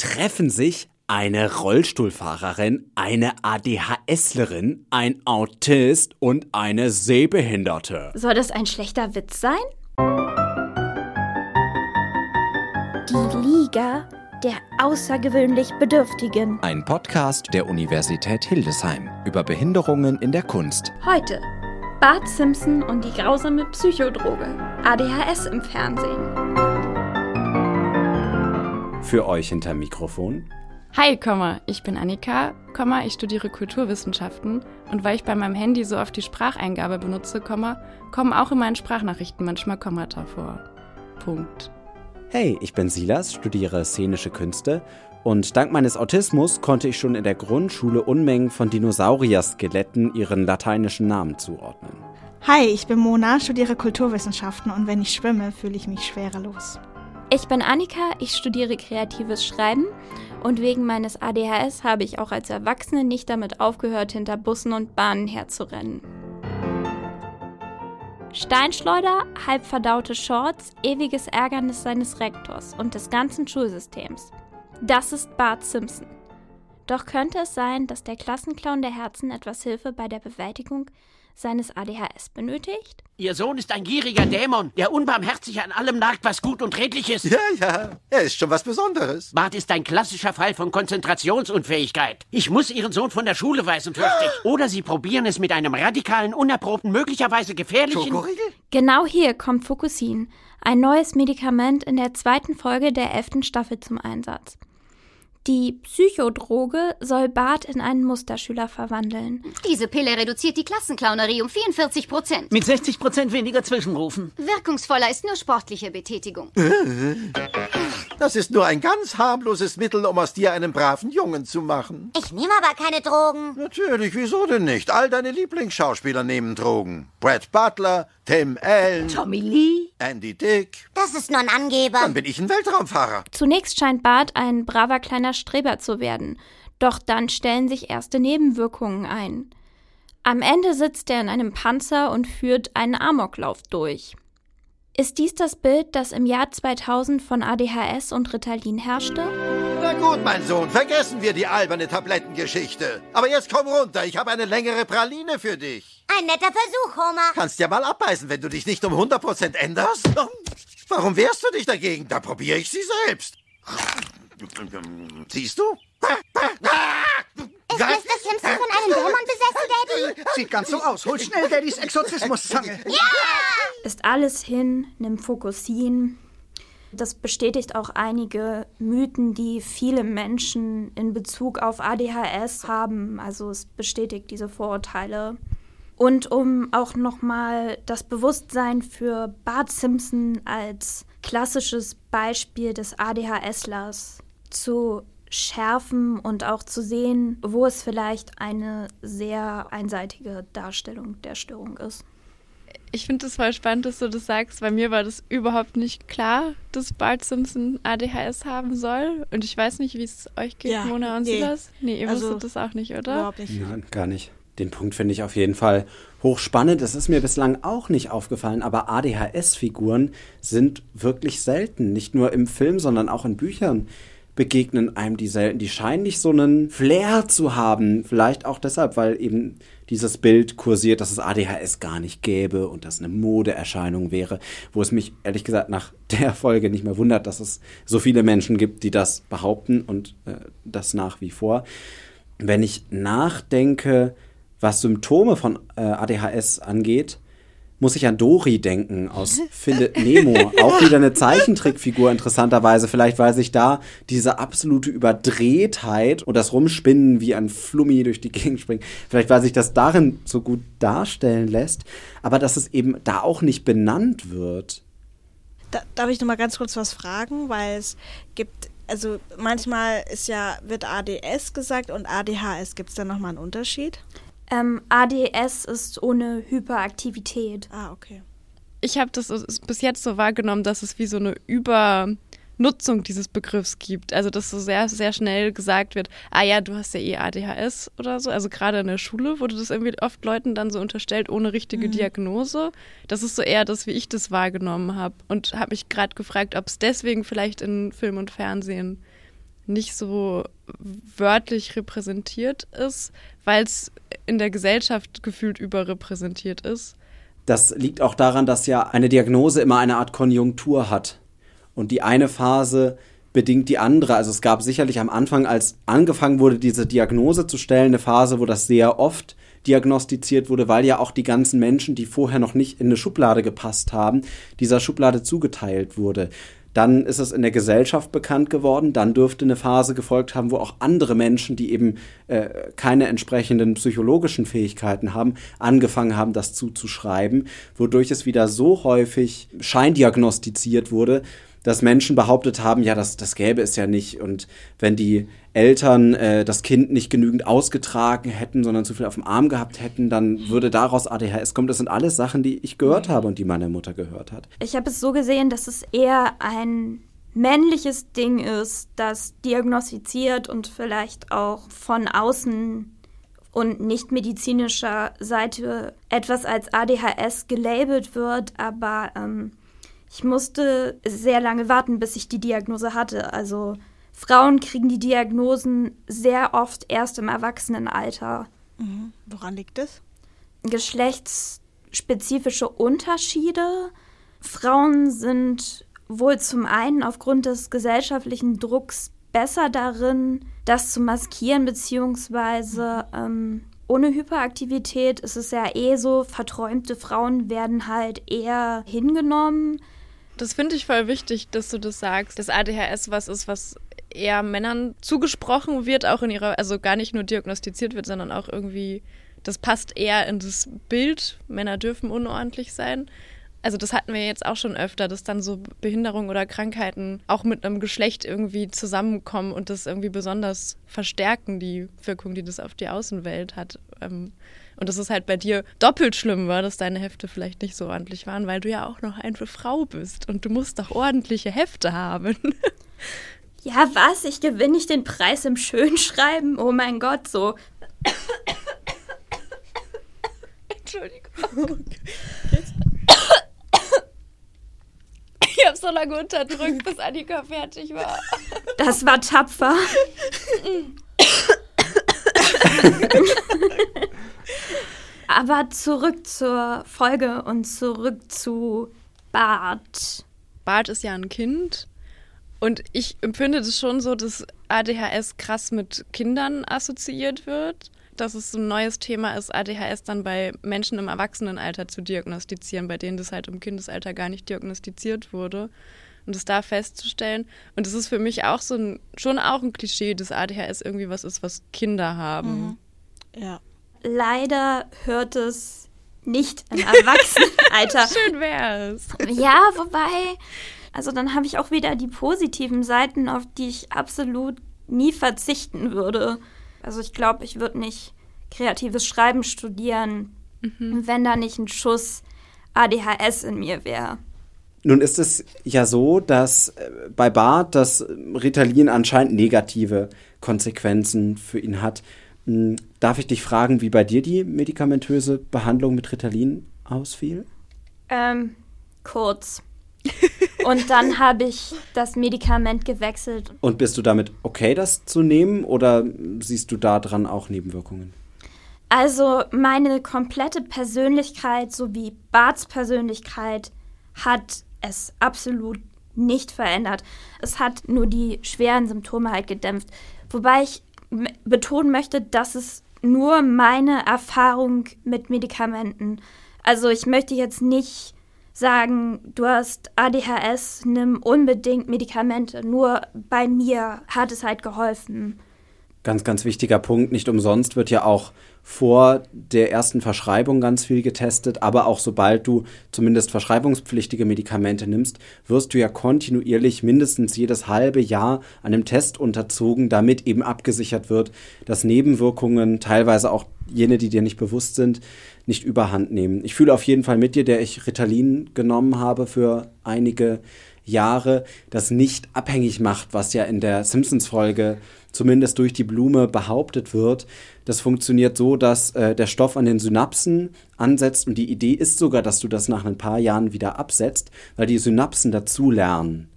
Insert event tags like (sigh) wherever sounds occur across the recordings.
treffen sich eine Rollstuhlfahrerin, eine ADHSlerin, ein Autist und eine Sehbehinderte. Soll das ein schlechter Witz sein? Die Liga der außergewöhnlich Bedürftigen. Ein Podcast der Universität Hildesheim über Behinderungen in der Kunst. Heute Bart Simpson und die grausame Psychodroge. ADHS im Fernsehen. Für euch hinter Mikrofon. Hi, Komma, ich bin Annika, Komma, ich studiere Kulturwissenschaften und weil ich bei meinem Handy so oft die Spracheingabe benutze, Komma, kommen auch in meinen Sprachnachrichten manchmal Kommata vor. Punkt. Hey, ich bin Silas, studiere szenische Künste und dank meines Autismus konnte ich schon in der Grundschule Unmengen von Dinosaurier-Skeletten ihren lateinischen Namen zuordnen. Hi, ich bin Mona, studiere Kulturwissenschaften und wenn ich schwimme, fühle ich mich schwerelos. Ich bin Annika, ich studiere kreatives Schreiben und wegen meines ADHS habe ich auch als Erwachsene nicht damit aufgehört, hinter Bussen und Bahnen herzurennen. Steinschleuder, halbverdaute Shorts, ewiges Ärgernis seines Rektors und des ganzen Schulsystems. Das ist Bart Simpson. Doch könnte es sein, dass der Klassenclown der Herzen etwas Hilfe bei der Bewältigung seines ADHS benötigt? Ihr Sohn ist ein gieriger Dämon, der unbarmherzig an allem nagt, was gut und redlich ist. Ja, ja, er ist schon was Besonderes. Bart ist ein klassischer Fall von Konzentrationsunfähigkeit. Ich muss Ihren Sohn von der Schule weisen, fürchte ich. Oder Sie probieren es mit einem radikalen, unerprobten, möglicherweise gefährlichen... Schokoriegel? Genau hier kommt Fukusin, ein neues Medikament in der zweiten Folge der elften Staffel zum Einsatz. Die Psychodroge soll Bart in einen Musterschüler verwandeln. Diese Pille reduziert die Klassenclownerie um 44 Prozent. Mit 60 Prozent weniger Zwischenrufen. Wirkungsvoller ist nur sportliche Betätigung. Das ist nur ein ganz harmloses Mittel, um aus dir einen braven Jungen zu machen. Ich nehme aber keine Drogen. Natürlich, wieso denn nicht? All deine Lieblingsschauspieler nehmen Drogen. Brad Butler, Tim Allen, Tommy Lee? Andy Dick. Das ist nur ein Angeber. Dann bin ich ein Weltraumfahrer. Zunächst scheint Bart ein braver kleiner Streber zu werden, doch dann stellen sich erste Nebenwirkungen ein. Am Ende sitzt er in einem Panzer und führt einen Amoklauf durch. Ist dies das Bild, das im Jahr 2000 von ADHS und Ritalin herrschte? Na gut, mein Sohn, vergessen wir die alberne Tablettengeschichte. Aber jetzt komm runter, ich habe eine längere Praline für dich. Ein netter Versuch, Homer. Kannst ja mal abbeißen, wenn du dich nicht um 100% änderst. Warum wehrst du dich dagegen? Da probiere ich sie selbst. Siehst du? Ist Mr. Simpson von einem Dämon besessen, Daddy? Sieht ganz so aus. Hol schnell Daddys Exorzismuszange. Ist alles hin, nimm Fokusin. Das bestätigt auch einige Mythen, die viele Menschen in Bezug auf ADHS haben. Also es bestätigt diese Vorurteile. Und um auch nochmal das Bewusstsein für Bart Simpson als klassisches Beispiel des ADHSlers zu schärfen und auch zu sehen, wo es vielleicht eine sehr einseitige Darstellung der Störung ist. Ich finde es voll spannend, dass du das sagst. Bei mir war das überhaupt nicht klar, dass Bart Simpson ADHS haben soll. Und ich weiß nicht, wie es euch geht, Ja, Mona und nee. Silas. Nee, ihr Also, wusstet das auch nicht, oder? Überhaupt nicht. Nein, gar nicht. Den Punkt finde ich auf jeden Fall hochspannend. Es ist mir bislang auch nicht aufgefallen, aber ADHS-Figuren sind wirklich selten. Nicht nur im Film, sondern auch in Büchern begegnen einem die selten. Die scheinen nicht so einen Flair zu haben. Vielleicht auch deshalb, weil eben dieses Bild kursiert, dass es ADHS gar nicht gäbe und das eine Modeerscheinung wäre, wo es mich ehrlich gesagt nach (laughs) der Folge nicht mehr wundert, dass es so viele Menschen gibt, die das behaupten und äh, das nach wie vor. Wenn ich nachdenke, was Symptome von äh, ADHS angeht, muss ich an Dory denken aus Findet Nemo. Auch wieder eine Zeichentrickfigur, interessanterweise. Vielleicht, weil sich da diese absolute Überdrehtheit und das Rumspinnen wie ein Flummi durch die Gegend springt, vielleicht, weil sich das darin so gut darstellen lässt, aber dass es eben da auch nicht benannt wird. Da, darf ich noch mal ganz kurz was fragen, weil es gibt, also manchmal ist ja, wird ADS gesagt und ADHS. Gibt es da nochmal einen Unterschied? Ähm, ADS ist ohne Hyperaktivität. Ah, okay. Ich habe das bis jetzt so wahrgenommen, dass es wie so eine Übernutzung dieses Begriffs gibt. Also, dass so sehr, sehr schnell gesagt wird, ah ja, du hast ja eh ADHS oder so. Also gerade in der Schule wurde das irgendwie oft Leuten dann so unterstellt, ohne richtige Diagnose. Das ist so eher das, wie ich das wahrgenommen habe. Und habe mich gerade gefragt, ob es deswegen vielleicht in Film und Fernsehen nicht so wörtlich repräsentiert ist, weil es in der Gesellschaft gefühlt überrepräsentiert ist. Das liegt auch daran, dass ja eine Diagnose immer eine Art Konjunktur hat. Und die eine Phase bedingt die andere. Also es gab sicherlich am Anfang, als angefangen wurde, diese Diagnose zu stellen, eine Phase, wo das sehr oft diagnostiziert wurde, weil ja auch die ganzen Menschen, die vorher noch nicht in eine Schublade gepasst haben, dieser Schublade zugeteilt wurde. Dann ist es in der Gesellschaft bekannt geworden. Dann dürfte eine Phase gefolgt haben, wo auch andere Menschen, die eben äh, keine entsprechenden psychologischen Fähigkeiten haben, angefangen haben, das zuzuschreiben, wodurch es wieder so häufig scheindiagnostiziert wurde, dass Menschen behauptet haben, ja, das, das gäbe es ja nicht. Und wenn die Eltern äh, das Kind nicht genügend ausgetragen hätten, sondern zu viel auf dem Arm gehabt hätten, dann würde daraus ADHS kommen. Das sind alles Sachen, die ich gehört habe und die meine Mutter gehört hat. Ich habe es so gesehen, dass es eher ein männliches Ding ist, das diagnostiziert und vielleicht auch von außen und nicht medizinischer Seite etwas als ADHS gelabelt wird, aber ähm, ich musste sehr lange warten, bis ich die Diagnose hatte. Also Frauen kriegen die Diagnosen sehr oft erst im Erwachsenenalter. Mhm. Woran liegt es? Geschlechtsspezifische Unterschiede. Frauen sind wohl zum einen aufgrund des gesellschaftlichen Drucks besser darin, das zu maskieren, beziehungsweise ähm, ohne Hyperaktivität ist es ja eh so, verträumte Frauen werden halt eher hingenommen. Das finde ich voll wichtig, dass du das sagst, dass ADHS was ist, was eher Männern zugesprochen wird, auch in ihrer, also gar nicht nur diagnostiziert wird, sondern auch irgendwie, das passt eher in das Bild, Männer dürfen unordentlich sein. Also das hatten wir jetzt auch schon öfter, dass dann so Behinderungen oder Krankheiten auch mit einem Geschlecht irgendwie zusammenkommen und das irgendwie besonders verstärken, die Wirkung, die das auf die Außenwelt hat. Ähm, und dass es halt bei dir doppelt schlimm war, dass deine Hefte vielleicht nicht so ordentlich waren, weil du ja auch noch eine Frau bist und du musst doch ordentliche Hefte haben. (laughs) Ja, was? Ich gewinne nicht den Preis im Schönschreiben? Oh mein Gott, so. Entschuldigung. (laughs) Ich habe so lange unterdrückt, bis Annika fertig war. Das war tapfer. (laughs) Aber zurück zur Folge und zurück zu Bart. Bart ist ja ein Kind. Und ich empfinde das schon so, dass ADHS krass mit Kindern assoziiert wird. Dass es ein neues Thema ist, ADHS dann bei Menschen im Erwachsenenalter zu diagnostizieren, bei denen das halt im Kindesalter gar nicht diagnostiziert wurde. Und das da festzustellen. Und das ist für mich auch so ein, schon auch ein Klischee, dass ADHS irgendwie was ist, was Kinder haben. Mhm. Ja leider hört es nicht im Erwachsenenalter. (laughs) Schön wär's. Ja, wobei, also dann habe ich auch wieder die positiven Seiten, auf die ich absolut nie verzichten würde. Also ich glaube, ich würde nicht kreatives Schreiben studieren, mhm. wenn da nicht ein Schuss ADHS in mir wäre. Nun ist es ja so, dass äh, bei Bart das Ritalin anscheinend negative Konsequenzen für ihn hat. Hm, darf ich dich fragen, wie bei dir die medikamentöse Behandlung mit Ritalin ausfiel? Ähm, kurz. (laughs) Und dann habe ich das Medikament gewechselt. Und bist du damit okay, das zu nehmen oder siehst du daran auch Nebenwirkungen? Also meine komplette Persönlichkeit sowie Barts Persönlichkeit hat es absolut nicht verändert. Es hat nur die schweren Symptome halt gedämpft. Wobei ich betonen möchte, dass es nur meine Erfahrung mit Medikamenten. Also ich möchte jetzt nicht sagen, du hast ADHS, nimm unbedingt Medikamente. Nur bei mir hat es halt geholfen. Ganz, ganz wichtiger Punkt. Nicht umsonst wird ja auch vor der ersten Verschreibung ganz viel getestet, aber auch sobald du zumindest verschreibungspflichtige Medikamente nimmst, wirst du ja kontinuierlich mindestens jedes halbe Jahr einem Test unterzogen, damit eben abgesichert wird, dass Nebenwirkungen, teilweise auch jene, die dir nicht bewusst sind, nicht überhand nehmen. Ich fühle auf jeden Fall mit dir, der ich Ritalin genommen habe für einige Jahre, das nicht abhängig macht, was ja in der Simpsons-Folge zumindest durch die Blume behauptet wird. Das funktioniert so, dass äh, der Stoff an den Synapsen ansetzt und die Idee ist sogar, dass du das nach ein paar Jahren wieder absetzt, weil die Synapsen dazu lernen.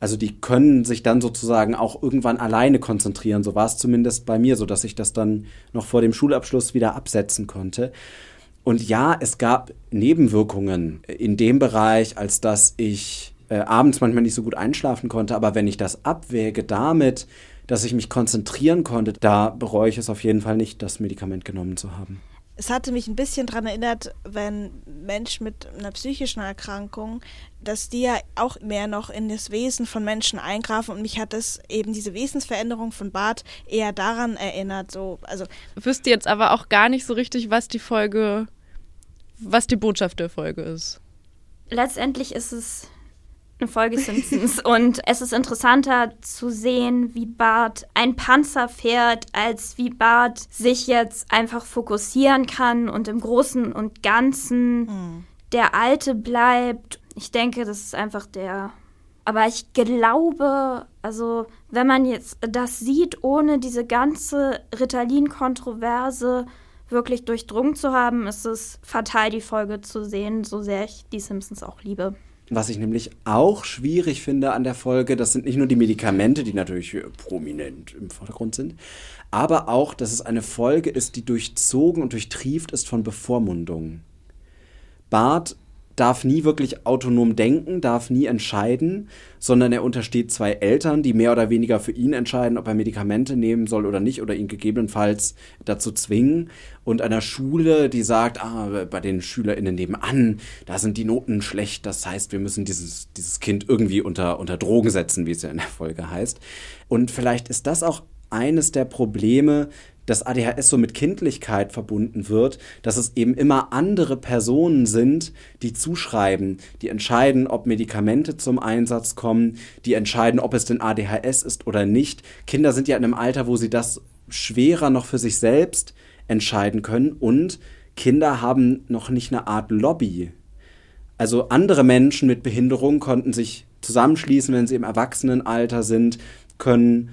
Also die können sich dann sozusagen auch irgendwann alleine konzentrieren. So war es zumindest bei mir, so dass ich das dann noch vor dem Schulabschluss wieder absetzen konnte. Und ja, es gab Nebenwirkungen in dem Bereich, als dass ich äh, abends manchmal nicht so gut einschlafen konnte. Aber wenn ich das abwäge damit, dass ich mich konzentrieren konnte, da bereue ich es auf jeden Fall nicht, das Medikament genommen zu haben es hatte mich ein bisschen daran erinnert, wenn Menschen mit einer psychischen Erkrankung, dass die ja auch mehr noch in das Wesen von Menschen eingreifen und mich hat es eben diese Wesensveränderung von Bart eher daran erinnert. So, also wüsste jetzt aber auch gar nicht so richtig, was die Folge, was die Botschaft der Folge ist. Letztendlich ist es eine Folge Simpsons. und es ist interessanter zu sehen, wie Bart ein Panzer fährt, als wie Bart sich jetzt einfach fokussieren kann und im Großen und Ganzen mhm. der Alte bleibt. Ich denke, das ist einfach der. Aber ich glaube, also wenn man jetzt das sieht, ohne diese ganze Ritalin-Kontroverse wirklich durchdrungen zu haben, ist es fatal, die Folge zu sehen, so sehr ich die Simpsons auch liebe. Was ich nämlich auch schwierig finde an der Folge, das sind nicht nur die Medikamente, die natürlich prominent im Vordergrund sind, aber auch, dass es eine Folge ist, die durchzogen und durchtrieft ist von Bevormundungen. Bart darf nie wirklich autonom denken, darf nie entscheiden, sondern er untersteht zwei Eltern, die mehr oder weniger für ihn entscheiden, ob er Medikamente nehmen soll oder nicht oder ihn gegebenenfalls dazu zwingen und einer Schule, die sagt, ah, bei den SchülerInnen nebenan, da sind die Noten schlecht, das heißt, wir müssen dieses, dieses Kind irgendwie unter, unter Drogen setzen, wie es ja in der Folge heißt. Und vielleicht ist das auch eines der Probleme, dass ADHS so mit Kindlichkeit verbunden wird, dass es eben immer andere Personen sind, die zuschreiben, die entscheiden, ob Medikamente zum Einsatz kommen, die entscheiden, ob es denn ADHS ist oder nicht. Kinder sind ja in einem Alter, wo sie das schwerer noch für sich selbst entscheiden können und Kinder haben noch nicht eine Art Lobby. Also andere Menschen mit Behinderung konnten sich zusammenschließen, wenn sie im Erwachsenenalter sind, können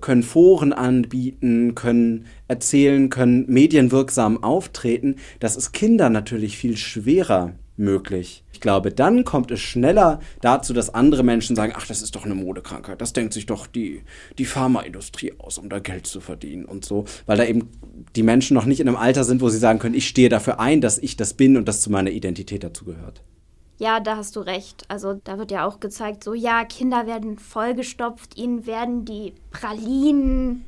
können Foren anbieten, können erzählen, können medienwirksam auftreten. Das ist Kindern natürlich viel schwerer möglich. Ich glaube, dann kommt es schneller dazu, dass andere Menschen sagen, ach, das ist doch eine Modekrankheit, das denkt sich doch die, die Pharmaindustrie aus, um da Geld zu verdienen und so, weil da eben die Menschen noch nicht in einem Alter sind, wo sie sagen können, ich stehe dafür ein, dass ich das bin und das zu meiner Identität dazu gehört. Ja, da hast du recht. Also da wird ja auch gezeigt, so ja, Kinder werden vollgestopft, ihnen werden die Pralinen,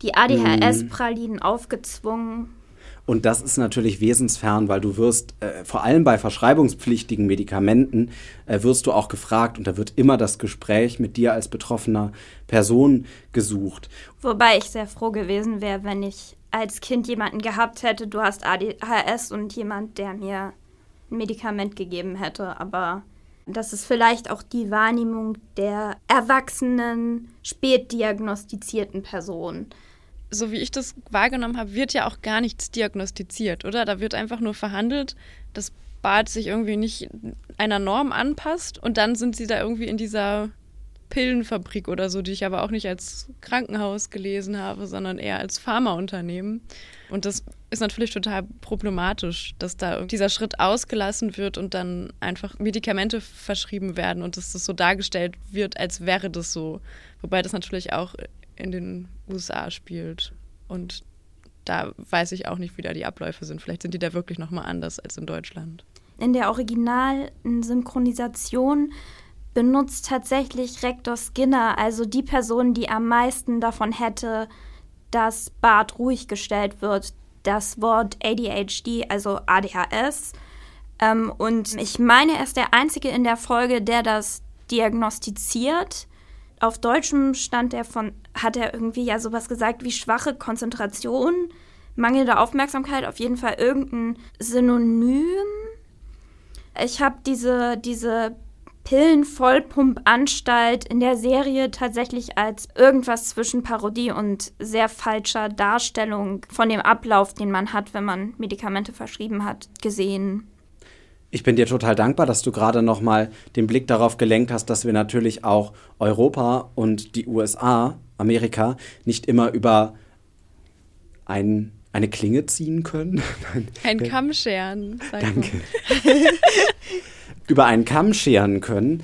die ADHS-Pralinen mhm. aufgezwungen. Und das ist natürlich wesensfern, weil du wirst, äh, vor allem bei verschreibungspflichtigen Medikamenten, äh, wirst du auch gefragt und da wird immer das Gespräch mit dir als betroffener Person gesucht. Wobei ich sehr froh gewesen wäre, wenn ich als Kind jemanden gehabt hätte, du hast ADHS und jemand, der mir ein Medikament gegeben hätte, aber das ist vielleicht auch die Wahrnehmung der erwachsenen, spät diagnostizierten Person. So wie ich das wahrgenommen habe, wird ja auch gar nichts diagnostiziert, oder? Da wird einfach nur verhandelt, dass Bart sich irgendwie nicht einer Norm anpasst und dann sind sie da irgendwie in dieser Pillenfabrik oder so, die ich aber auch nicht als Krankenhaus gelesen habe, sondern eher als Pharmaunternehmen. Und das ist natürlich total problematisch, dass da dieser Schritt ausgelassen wird und dann einfach Medikamente verschrieben werden und dass das so dargestellt wird, als wäre das so. Wobei das natürlich auch in den USA spielt. Und da weiß ich auch nicht, wie da die Abläufe sind. Vielleicht sind die da wirklich nochmal anders als in Deutschland. In der Original-Synchronisation benutzt tatsächlich Rektor Skinner, also die Person, die am meisten davon hätte, dass Bart ruhig gestellt wird, das Wort ADHD, also ADHS. Ähm, und ich meine, er ist der Einzige in der Folge, der das diagnostiziert. Auf Deutschem stand er von, hat er irgendwie ja sowas gesagt wie schwache Konzentration, mangelnde Aufmerksamkeit, auf jeden Fall irgendein Synonym. Ich habe diese, diese Pillenvollpumpanstalt in der Serie tatsächlich als irgendwas zwischen Parodie und sehr falscher Darstellung von dem Ablauf, den man hat, wenn man Medikamente verschrieben hat, gesehen. Ich bin dir total dankbar, dass du gerade noch mal den Blick darauf gelenkt hast, dass wir natürlich auch Europa und die USA, Amerika, nicht immer über ein, eine Klinge ziehen können. (laughs) Ein Kammscheren. Danke. (laughs) über einen Kamm scheren können.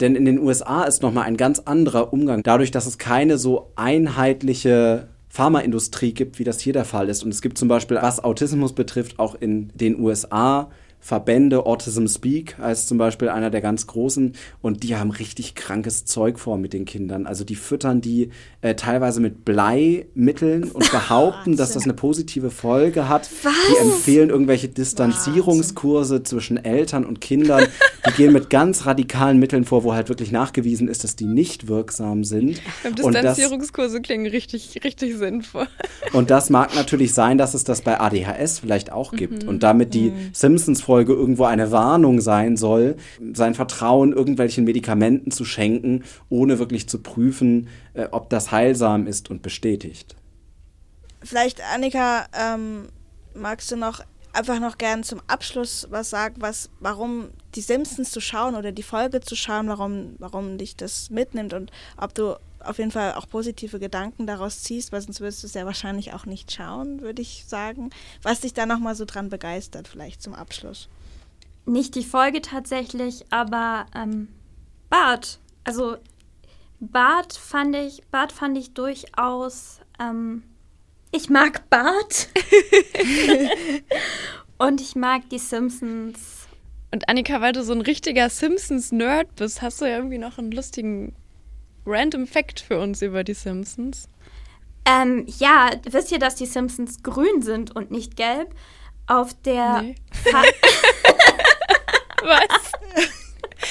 Denn in den USA ist nochmal ein ganz anderer Umgang, dadurch, dass es keine so einheitliche Pharmaindustrie gibt, wie das hier der Fall ist. Und es gibt zum Beispiel, was Autismus betrifft, auch in den USA Verbände, Autism Speak heißt zum Beispiel einer der ganz großen und die haben richtig krankes Zeug vor mit den Kindern. Also die füttern die äh, teilweise mit Bleimitteln und (laughs) behaupten, dass das eine positive Folge hat. Was? Die empfehlen irgendwelche Distanzierungskurse zwischen Eltern und Kindern. Die gehen mit ganz radikalen Mitteln vor, wo halt wirklich nachgewiesen ist, dass die nicht wirksam sind. Und das, Distanzierungskurse klingen richtig, richtig sinnvoll. und das mag natürlich sein, dass es das bei ADHS vielleicht auch gibt und damit die Simpsons Folge irgendwo eine Warnung sein soll, sein Vertrauen irgendwelchen Medikamenten zu schenken, ohne wirklich zu prüfen, äh, ob das heilsam ist und bestätigt. Vielleicht, Annika, ähm, magst du noch einfach noch gern zum Abschluss was sagen, was, warum die Simpsons zu schauen oder die Folge zu schauen, warum, warum dich das mitnimmt und ob du auf jeden Fall auch positive Gedanken daraus ziehst, weil sonst würdest du es ja wahrscheinlich auch nicht schauen, würde ich sagen. Was dich da nochmal so dran begeistert, vielleicht zum Abschluss. Nicht die Folge tatsächlich, aber ähm, Bart. Also Bart fand ich, Bart fand ich durchaus. Ähm, ich mag Bart. (laughs) Und ich mag die Simpsons. Und Annika, weil du so ein richtiger Simpsons-Nerd bist, hast du ja irgendwie noch einen lustigen random Fact für uns über die Simpsons. Ähm, ja, wisst ihr, dass die Simpsons grün sind und nicht gelb? Auf der Nee. (laughs) Was?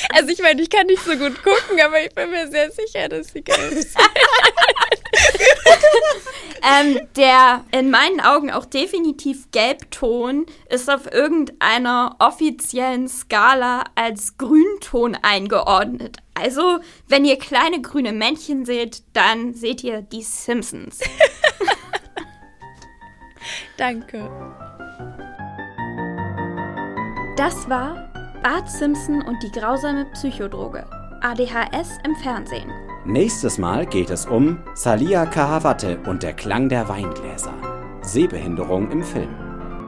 Also ich meine, ich kann nicht so gut gucken, aber ich bin mir sehr sicher, dass sie gelb sind. (laughs) (laughs) ähm, der in meinen Augen auch definitiv Gelbton ist auf irgendeiner offiziellen Skala als Grünton eingeordnet. Also, wenn ihr kleine grüne Männchen seht, dann seht ihr die Simpsons. (laughs) Danke. Das war Bart Simpson und die grausame Psychodroge. ADHS im Fernsehen. Nächstes Mal geht es um Salia Kahawate und der Klang der Weingläser. Sehbehinderung im Film.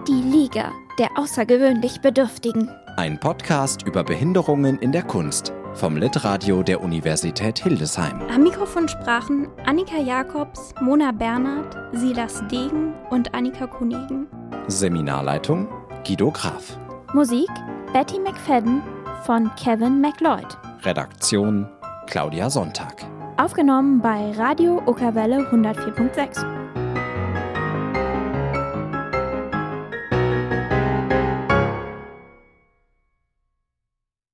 Die Liga der außergewöhnlich Bedürftigen. Ein Podcast über Behinderungen in der Kunst vom Litradio der Universität Hildesheim. Am Mikrofon sprachen Annika Jakobs, Mona Bernhard, Silas Degen und Annika Kunigen. Seminarleitung Guido Graf. Musik Betty McFadden von Kevin McLeod. Redaktion Claudia Sonntag. Aufgenommen bei Radio Okerwelle 104.6.